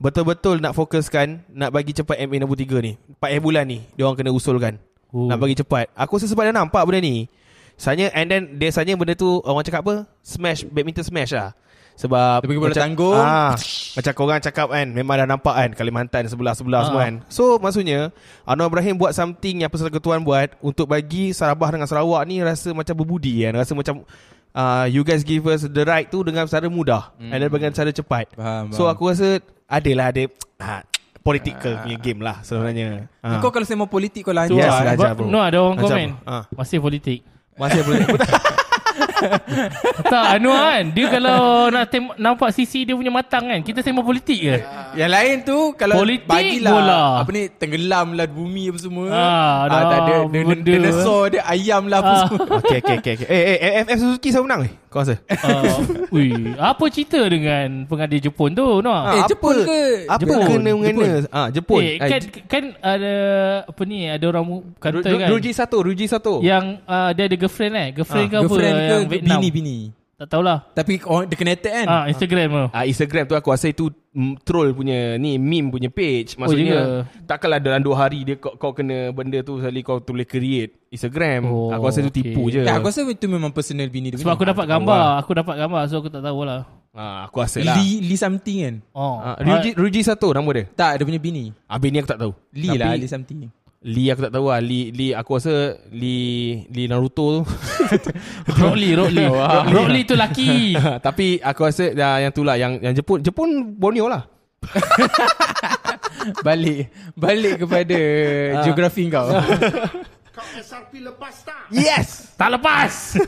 Speaker 1: betul-betul nak fokuskan nak bagi cepat MA nombor 3 ni. 4 bulan ni dia orang kena usulkan.
Speaker 2: Oh.
Speaker 1: Nak bagi cepat. Aku rasa sebab dia nampak benda ni. Sanya and then dia sanya benda tu orang cakap apa? Smash badminton smash lah. Sebab
Speaker 3: Dia pergi bola
Speaker 1: macam,
Speaker 3: tanggung.
Speaker 1: ah, Macam korang cakap kan Memang dah nampak kan Kalimantan sebelah-sebelah
Speaker 2: Ah.
Speaker 1: semua kan So maksudnya Anwar Ibrahim buat something Yang Persatuan Ketuan buat Untuk bagi Sabah dengan Sarawak ni Rasa macam berbudi kan Rasa macam uh, You guys give us the right tu Dengan cara mudah
Speaker 3: Hmm.
Speaker 1: And then dengan cara cepat
Speaker 3: Faham,
Speaker 1: So
Speaker 3: faham.
Speaker 1: aku rasa Adalah ada [TSK] ah, Political punya game lah sebenarnya ah.
Speaker 3: Kau kalau sembang politik kau lancar.
Speaker 1: Yes,
Speaker 2: Ah,
Speaker 1: lah, bro.
Speaker 2: No ada orang
Speaker 1: Ajar,
Speaker 2: komen.
Speaker 1: Ah.
Speaker 2: Masih politik
Speaker 1: Masih boleh [LAUGHS] [LAUGHS]
Speaker 2: Tak Anwar kan Dia kalau nak tem- nampak sisi dia punya matang kan Kita sembang politik ke
Speaker 3: Yang lain tu kalau
Speaker 2: Politik,
Speaker 3: bagilah
Speaker 2: bola.
Speaker 3: apa ni tenggelam lah bumi apa semua.
Speaker 2: Ah, dah,
Speaker 3: tak ada dinosaur dia ayam lah apa
Speaker 2: Ah.
Speaker 3: semua. [LAUGHS]
Speaker 1: Okay okay okay, okay. Eh eh FF Suzuki siapa menang eh Kau rasa?
Speaker 2: Uh, [LAUGHS] Ui, Apa cerita dengan pengadil Jepun tu Noah?
Speaker 3: Eh,
Speaker 1: apa-
Speaker 3: Jepun ke?
Speaker 1: Apa
Speaker 2: Jepun.
Speaker 1: kena mengena? Ah Jepun.
Speaker 2: Eh, kan, kan ada apa ni ada orang kata
Speaker 1: Ru-
Speaker 2: kan?
Speaker 1: Ruji satu Ruji satu.
Speaker 2: Yang uh, dia ada girlfriend eh? Girlfriend
Speaker 1: Ah,
Speaker 2: ke apa?
Speaker 3: Girlfriend ke
Speaker 2: yang Vietnam.
Speaker 3: bini bini.
Speaker 2: Tak tahulah
Speaker 3: Tapi orang dia kena attack kan.
Speaker 2: ah Instagram tu
Speaker 1: Ah Instagram tu aku rasa itu mm, troll punya ni meme punya page.
Speaker 2: Oh,
Speaker 1: Maksudnya
Speaker 2: juga.
Speaker 1: takkanlah dalam 2 hari dia kau, kau kena benda tu sekali kau boleh create Instagram.
Speaker 2: Oh,
Speaker 1: aku rasa itu
Speaker 2: okay.
Speaker 1: tipu je.
Speaker 3: Tak, aku rasa itu memang personal bini dia.
Speaker 2: sebab aku dapat gambar aku dapat gambar so aku tak tahulah
Speaker 1: ah, aku rasa lah.
Speaker 3: Lee, Lee something kan.
Speaker 2: oh
Speaker 1: Ah, Ruji, Ruji satu nama dia.
Speaker 3: Tak, dia punya bini.
Speaker 1: Habis ni aku tak tahu.
Speaker 3: Lee
Speaker 1: Tapi
Speaker 3: lah, Lee something.
Speaker 1: Lee aku tak tahu lah. Lee, Lee aku rasa Lee, Lee Naruto tu. [LAUGHS]
Speaker 2: Rock Lee Rock Lee [LAUGHS] Rock Lee tu laki [LAUGHS]
Speaker 1: Tapi aku rasa ya, yang tu lah. Yang, yang Jepun. Jepun Borneo lah.
Speaker 3: balik balik kepada geografi kau.
Speaker 4: Kau SRP lepas tak?
Speaker 1: Yes!
Speaker 2: tak lepas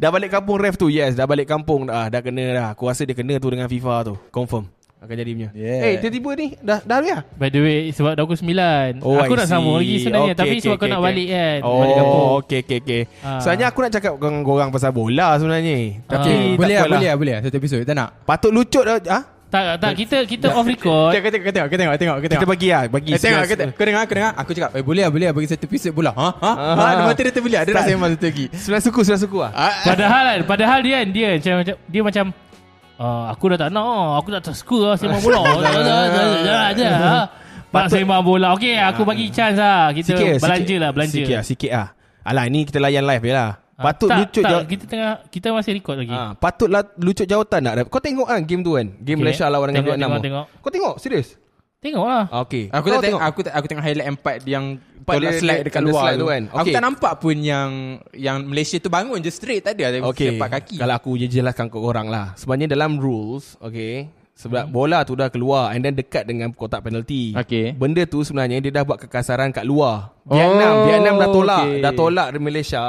Speaker 1: dah balik kampung ref tu. Yes, dah balik kampung dah. Dah kena dah. Aku rasa dia kena tu dengan FIFA tu. Confirm. Akan jadi punya.
Speaker 3: Yeah.
Speaker 1: Eh, tiba-tiba ni dah dah ya?
Speaker 2: by the way sebab dah pukul 9
Speaker 1: Oh,
Speaker 2: aku
Speaker 1: I
Speaker 2: nak sambung
Speaker 1: see.
Speaker 2: lagi sebenarnya
Speaker 1: Okay,
Speaker 2: tapi
Speaker 1: okay,
Speaker 2: sebab kau
Speaker 1: okay,
Speaker 2: nak
Speaker 1: okay.
Speaker 2: balik kan balik kampung
Speaker 1: Oh, okey okey okey.
Speaker 2: Ah.
Speaker 1: Sebenarnya aku nak cakap dengan korang pasal bola sebenarnya. Tapi
Speaker 2: Ah.
Speaker 1: tak
Speaker 3: boleh lah, boleh lah, boleh lah. Satu episod. Tak nak?
Speaker 1: Patut lucut dah. Ha?
Speaker 2: tak tak kita kita off record
Speaker 3: Kau tengok, kau tengok, kau tengok, kau tengok.
Speaker 1: Kita
Speaker 3: tengok.
Speaker 1: bagi lah, bagi.
Speaker 3: Eh, tengok,
Speaker 1: sebelas-
Speaker 3: kau, tengok. kau dengar, kau dengar. Aku cakap, eh, boleh lah, boleh lah bagi satu episod bola. Ha? Ha? Ha? Dia mata dia terbelik. Dia nak sembang satu lagi.
Speaker 1: Sebelah suku, sebelah suku lah.
Speaker 3: Ah,
Speaker 2: Padahal kan Padahal dia kan Dia macam macam- Dia macam uh, Aku dah tak nak Aku tak suka lah Sembang bola [LAUGHS] Nak sembang bola Okay aku bagi chance lah Kita
Speaker 1: Sikit,
Speaker 2: belanja
Speaker 1: sikit.
Speaker 2: lah Belanja
Speaker 1: Sikit lah, sikit lah. Alah, ni kita layan live je lah.
Speaker 2: Ah,
Speaker 1: Patut
Speaker 2: tak,
Speaker 1: lucut
Speaker 2: tak,
Speaker 1: jauh.
Speaker 2: Kita tengah Kita masih record lagi
Speaker 1: Ha, patutlah lucut jautan nak. Kau tengok kan game tu kan? Game
Speaker 2: Okay.
Speaker 1: Malaysia lawan dengan
Speaker 2: Tengok,
Speaker 1: Vietnam.
Speaker 2: tengok, tengok.
Speaker 1: Kau tengok? Serius?
Speaker 2: Tengok lah
Speaker 1: Ah, Okey.
Speaker 3: Aku tak tengok, aku tak, aku tengok highlight empat yang
Speaker 1: Empat
Speaker 3: tolak
Speaker 1: dia-
Speaker 3: slide dekat luar
Speaker 1: slide
Speaker 3: tu
Speaker 1: kan.
Speaker 3: Aku
Speaker 1: Okey.
Speaker 3: tak nampak pun yang yang Malaysia tu bangun je straight tadi ada
Speaker 1: Okay.
Speaker 3: sepak kaki.
Speaker 1: Kalau aku je jelaskan ke korang lah. Sebenarnya dalam rules, okay. Sebab bola tu dah keluar and then dekat dengan kotak penalti.
Speaker 3: Okay.
Speaker 1: Benda tu sebenarnya dia dah buat kekasaran kat luar. Vietnam,
Speaker 3: Oh,
Speaker 1: Vietnam dah tolak,
Speaker 3: okay.
Speaker 1: dah tolak dari Malaysia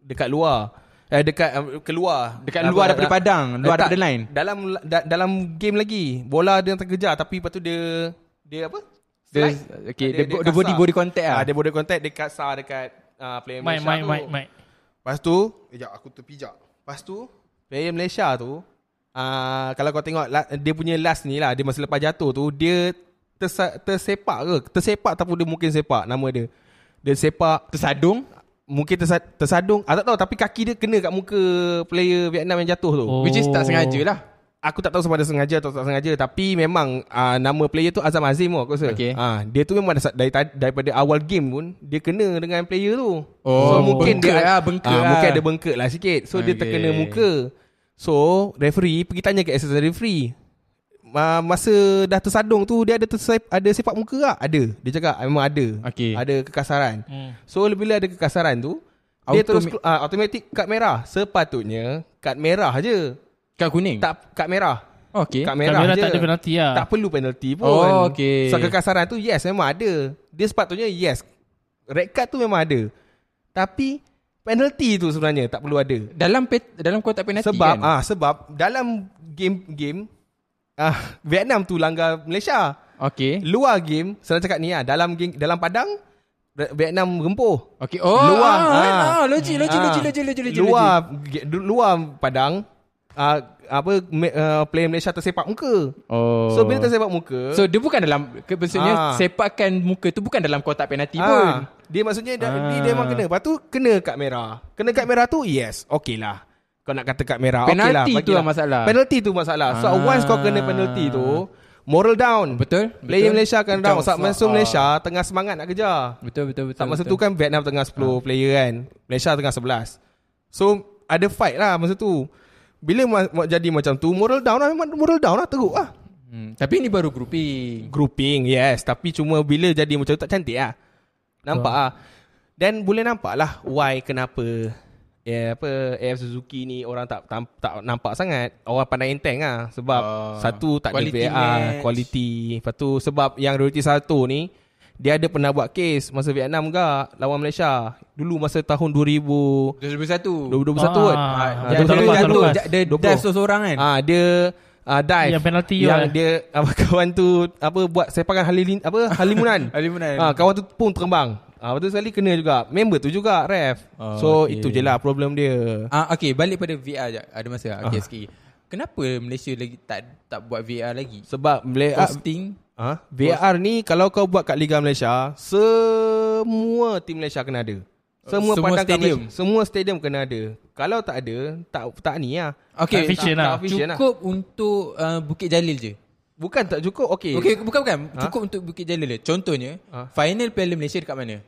Speaker 1: dekat luar. Eh dekat um, keluar.
Speaker 3: Dekat luar daripada padang, luar
Speaker 1: tak,
Speaker 3: daripada line.
Speaker 1: Dalam da, dalam game lagi. Bola dia terkejar tapi lepas tu dia dia apa?
Speaker 3: Dia,
Speaker 1: Slide.
Speaker 3: okay,
Speaker 1: Ah,
Speaker 3: dia, dia, body body contact lah.
Speaker 1: Ah, dia body contact dia kasar dekat uh, player
Speaker 2: Mic,
Speaker 1: Malaysia
Speaker 2: mic,
Speaker 1: tu.
Speaker 2: mic, mic
Speaker 1: Lepas tu Sekejap aku terpijak Lepas tu Player Malaysia tu uh, Kalau kau tengok la, Dia punya last ni lah Dia masa lepas jatuh tu Dia tersa, tersepak ke Tersepak ataupun dia mungkin sepak Nama dia Dia sepak
Speaker 3: Tersadung.
Speaker 1: Mungkin tersa, tersadung ah, Tak tahu Tapi kaki dia kena kat muka Player Vietnam yang jatuh tu
Speaker 2: Oh.
Speaker 3: Which is tak sengaja lah.
Speaker 1: Aku tak tahu sama ada sengaja atau tak sengaja Tapi memang uh, Nama player tu Azam Azim aku rasa
Speaker 3: Okay.
Speaker 1: Ah, Dia tu memang dari, dari, daripada awal game pun Dia kena dengan player tu
Speaker 3: Oh, bengkak lah, bengkak
Speaker 1: ah,
Speaker 3: lah.
Speaker 1: Mungkin ada bengkak lah sikit So dia
Speaker 3: Okay.
Speaker 1: terkena muka So referee pergi tanya ke assistant referee uh, Masa dah tersadung tu Dia ada tersep, ada sepak muka tak? Ada Dia cakap "Ah, memang ada
Speaker 3: Okay.
Speaker 1: Ada kekasaran
Speaker 2: Hmm.
Speaker 1: So bila ada kekasaran tu Dia
Speaker 3: Automa-
Speaker 1: terus uh, automatic kad merah Sepatutnya Kad merah je
Speaker 3: Kad kuning.
Speaker 1: Tak kad merah
Speaker 3: Okay.
Speaker 1: Kad merah,
Speaker 2: Kamera
Speaker 1: je.
Speaker 2: tak ada penalti lah
Speaker 1: Tak perlu penalty pun.
Speaker 3: Oh, okay.
Speaker 1: So kekasaran tu yes memang ada. Dia sepatutnya yes. Red card tu memang ada. Tapi penalty tu sebenarnya tak perlu ada.
Speaker 3: Dalam pet, dalam kotak penalti
Speaker 1: sebab
Speaker 3: kan.
Speaker 1: ah sebab dalam game game ah Vietnam tu langgar Malaysia.
Speaker 3: Okay.
Speaker 1: Luar game senang cakap ni ah dalam game dalam padang Vietnam rempuh.
Speaker 3: Okay. Oh,
Speaker 1: Luar,
Speaker 3: ah,
Speaker 1: ah.
Speaker 3: ah, logik, logik,
Speaker 1: Ah.
Speaker 3: logik, logik, logik, logik.
Speaker 1: Luar ge- du- luar padang ah apa uh, player Malaysia tersepak muka.
Speaker 3: Oh.
Speaker 1: So bila tersepak muka
Speaker 3: So dia bukan dalam Maksudnya
Speaker 1: Ah.
Speaker 3: sepakan muka tu Bukan dalam kotak penalti pun
Speaker 1: Ah, dia maksudnya ah.
Speaker 3: Ah.
Speaker 1: dia, dia memang kena. Lepas tu kena kad merah. Kena kad merah tu yes, okey lah. Kau nak kata kad merah, okey lah.
Speaker 3: Penalti tu lah masalah.
Speaker 1: Penalty tu masalah. So
Speaker 3: Ah.
Speaker 1: once kau kena penalty tu, moral down.
Speaker 3: Betul
Speaker 1: Player
Speaker 3: betul.
Speaker 1: Malaysia akan down. Saat masa
Speaker 3: ah.
Speaker 1: Malaysia tengah semangat nak kejar.
Speaker 3: Betul betul betul
Speaker 1: Tak masa
Speaker 3: betul.
Speaker 1: tu kan Vietnam tengah 10 player kan. Malaysia tengah 11. So ada fight lah masa tu. Bila ma- ma- jadi macam tu Moral down lah Memang moral down lah Teruk lah
Speaker 3: Hmm. Tapi ni baru grouping.
Speaker 1: Grouping yes Tapi cuma bila jadi macam tu Tak cantik lah Nampak lah Dan boleh nampak lah Why kenapa Ya apa AF Suzuki ni orang tak tak, tak nampak sangat orang pandai enteng lah sebab
Speaker 3: Oh,
Speaker 1: satu tak ada VAR
Speaker 3: match.
Speaker 1: quality lepas tu sebab yang reality satu ni dia ada pernah buat case masa Vietnam juga lawan Malaysia dulu masa tahun 2000
Speaker 3: 2021.
Speaker 1: 2021
Speaker 2: Ah,
Speaker 1: kot
Speaker 2: ah,
Speaker 1: Ah,
Speaker 3: dia jatuh,
Speaker 2: betul.
Speaker 3: ja- dia
Speaker 1: 20.
Speaker 3: dive seorang kan?
Speaker 1: Ah dia ah, dive
Speaker 2: Yang penalti tu
Speaker 1: yang
Speaker 2: lah.
Speaker 1: dia apa [LAUGHS] kawan tu apa buat sepakan halilin apa halimunan.
Speaker 3: Halimunan. [LAUGHS]
Speaker 1: ah kawan tu pun terbang. Ah betul sekali kena juga. Member tu juga ref.
Speaker 3: Oh,
Speaker 1: so
Speaker 3: okay.
Speaker 1: itu je lah problem dia.
Speaker 3: Ah okay, balik pada VR je. Ada masa. Okay,
Speaker 1: Ah.
Speaker 3: sikit. Kenapa Malaysia lagi tak tak buat VR lagi?
Speaker 1: Sebab Malaysia
Speaker 3: Hosting
Speaker 1: ah, VAR ni kalau kau buat kat Liga Malaysia, semua tim Malaysia kena ada. Semua,
Speaker 3: Semua
Speaker 1: pandangan
Speaker 3: stadium?
Speaker 1: Malaysia, semua stadium kena ada. Kalau tak ada, tak tak ni lah.
Speaker 3: Okay,
Speaker 2: Tak
Speaker 1: tak,
Speaker 2: lah.
Speaker 1: tak lah.
Speaker 3: cukup untuk uh, Bukit Jalil je.
Speaker 1: Bukan tak cukup. Okey.
Speaker 3: Okay, bukan bukan.
Speaker 1: Ha?
Speaker 3: Cukup untuk Bukit Jalil je. Contohnya,
Speaker 1: Ha?
Speaker 3: final Piala Malaysia dekat mana?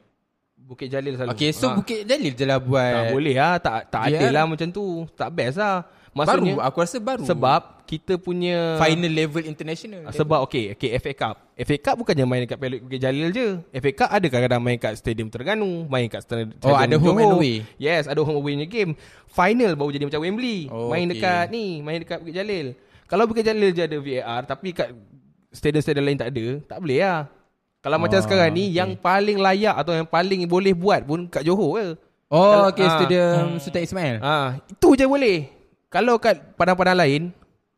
Speaker 1: Bukit Jalil selalu.
Speaker 3: Okay, so
Speaker 1: Ah.
Speaker 3: Bukit Jalil je lah buat.
Speaker 1: Tak boleh lah Tak, tak
Speaker 3: VR.
Speaker 1: ada lah macam tu Tak best lah Maksudnya
Speaker 3: Baru, aku rasa baru.
Speaker 1: Sebab Kita punya
Speaker 3: final level international.
Speaker 1: Sebab okay, okay FA Cup FA Cup bukannya main dekat Piala Bukit Jalil je FA Cup ada kadang-kadang main kat Stadium Terengganu Main kat stadium
Speaker 3: Oh, ada home and away?
Speaker 1: Yes ada home away punya game Final baru jadi macam Wembley
Speaker 3: Oh,
Speaker 1: Main
Speaker 3: okay.
Speaker 1: dekat ni Main dekat Bukit Jalil Kalau Bukit Jalil je ada VAR Tapi kat Stadium-stadium lain tak ada Tak boleh lah Kalau macam
Speaker 3: Oh,
Speaker 1: sekarang ni
Speaker 3: okay.
Speaker 1: Yang paling layak Atau yang paling boleh buat pun Kat Johor ke
Speaker 3: Oh, okay,
Speaker 1: Ah.
Speaker 3: stadium Sultan Ismail.
Speaker 1: Ah, Itu je boleh Kalau kat padang-padang lain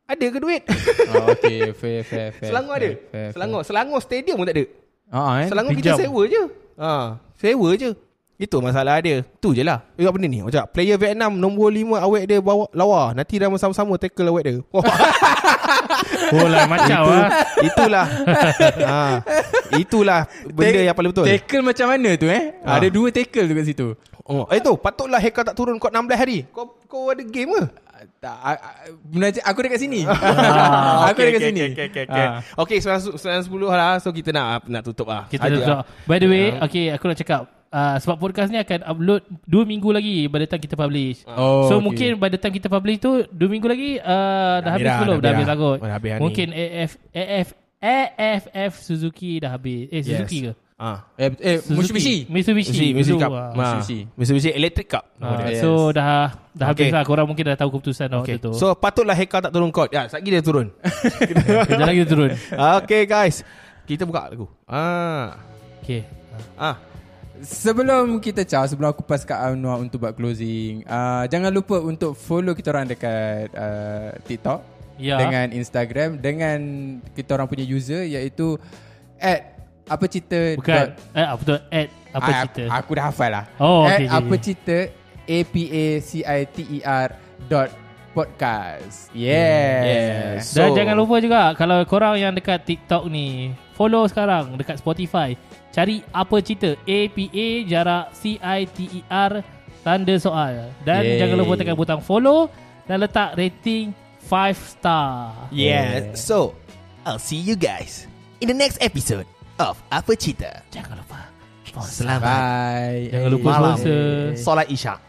Speaker 1: Ada ke duit
Speaker 3: oh, okay, fair, fair, fair.
Speaker 1: Selangor
Speaker 3: fair,
Speaker 1: ada
Speaker 3: fair,
Speaker 1: Selangor Selangor stadium pun tak ada
Speaker 3: fair. Ah, eh?
Speaker 1: Selangor kita
Speaker 2: pinjam.
Speaker 1: sewa je ha, Sewa je Itu masalah dia Tu je lah Eh apa benda ni Macam player Vietnam Nombor 5 awet dia bawa lawa Nanti dah sama-sama tackle awet dia Wah, [LAUGHS]
Speaker 2: Oh lah macam
Speaker 1: itu,
Speaker 2: lah.
Speaker 1: Itulah ha, [LAUGHS] Itulah Benda
Speaker 3: Ta-
Speaker 1: yang paling betul
Speaker 3: Tackle macam mana tu eh?
Speaker 1: Ah.
Speaker 3: Ada dua tackle tu kat situ.
Speaker 1: Oh, Eh tu Patutlah hacker tak turun Kau 16 hari Kau kau ada game ke
Speaker 3: Ah, Tak, ah, ah, benar- aku dekat sini.
Speaker 1: Ah, [LAUGHS]
Speaker 3: aku dekat sini.
Speaker 1: Okay, okay, okay.
Speaker 3: Ah.
Speaker 1: Okay, 910 lah. So kita nak nak tutup lah.
Speaker 2: Kita
Speaker 1: Ada
Speaker 2: dah
Speaker 1: lah.
Speaker 2: By the way, okay, aku nak cakap. Uh, sebab podcast ni akan upload 2 minggu lagi by the time kita publish.
Speaker 3: Oh,
Speaker 2: so
Speaker 3: okay.
Speaker 2: mungkin by the time kita publish tu 2 minggu lagi uh, dah, habis
Speaker 1: dah,
Speaker 2: belum?
Speaker 1: dah
Speaker 2: Dah habis
Speaker 1: dah.
Speaker 2: lah kot.
Speaker 1: Dah habis dah.
Speaker 2: Mungkin AF AF AFF Suzuki dah habis. Eh Suzuki ke?
Speaker 1: Ah.
Speaker 3: Eh, eh Mitsubishi.
Speaker 2: Mitsubishi.
Speaker 1: Mitsubishi Cup.
Speaker 2: ah.
Speaker 1: Ah.
Speaker 3: Mitsubishi.
Speaker 1: Mitsubishi Electric Cup.
Speaker 2: Ah,
Speaker 3: yes.
Speaker 2: So dah dah habis
Speaker 1: Okay.
Speaker 2: lah Korang mungkin dah tahu keputusan
Speaker 1: Okay.
Speaker 2: waktu tu
Speaker 1: So patutlah hacker tak turun kod. Ya, sekejap dia turun.
Speaker 2: Kejap lagi dia turun [LAUGHS] [LAUGHS]
Speaker 1: okay guys. Kita buka lagu. Ah.
Speaker 2: Okay
Speaker 1: Ah.
Speaker 3: Sebelum kita caw Sebelum aku pass kat Anwar Untuk buat closing uh, Jangan lupa untuk follow kita orang dekat uh, TikTok
Speaker 2: Ya.
Speaker 3: Dengan Instagram Dengan kita orang punya user Iaitu At Apa cerita
Speaker 2: Bukan.
Speaker 3: dot-
Speaker 2: eh, Apa tu? Add Apa
Speaker 3: Ah,
Speaker 2: cerita?
Speaker 3: Aku dah hafal lah.
Speaker 2: Oh,
Speaker 3: At
Speaker 2: okay, okay,
Speaker 3: Apa
Speaker 2: okay.
Speaker 3: cerita? A-P-A-C-I-T-E-R Dot Podcast. Yes,
Speaker 2: Dan jangan lupa juga Kalau korang yang dekat TikTok ni Follow sekarang Dekat Spotify. Cari apa cerita? A-P-A Jarak C-I-T-E-R Tanda soal. Dan
Speaker 3: Yay.
Speaker 2: jangan lupa tekan butang follow Dan letak rating 5 star.
Speaker 1: Yeah. So, I'll see you guys in the next episode of Apa Cita.
Speaker 2: Jangan lupa
Speaker 1: Selamat
Speaker 3: Bye
Speaker 2: Jangan lupa
Speaker 1: malam.
Speaker 2: sponsor
Speaker 1: Solat Isyak.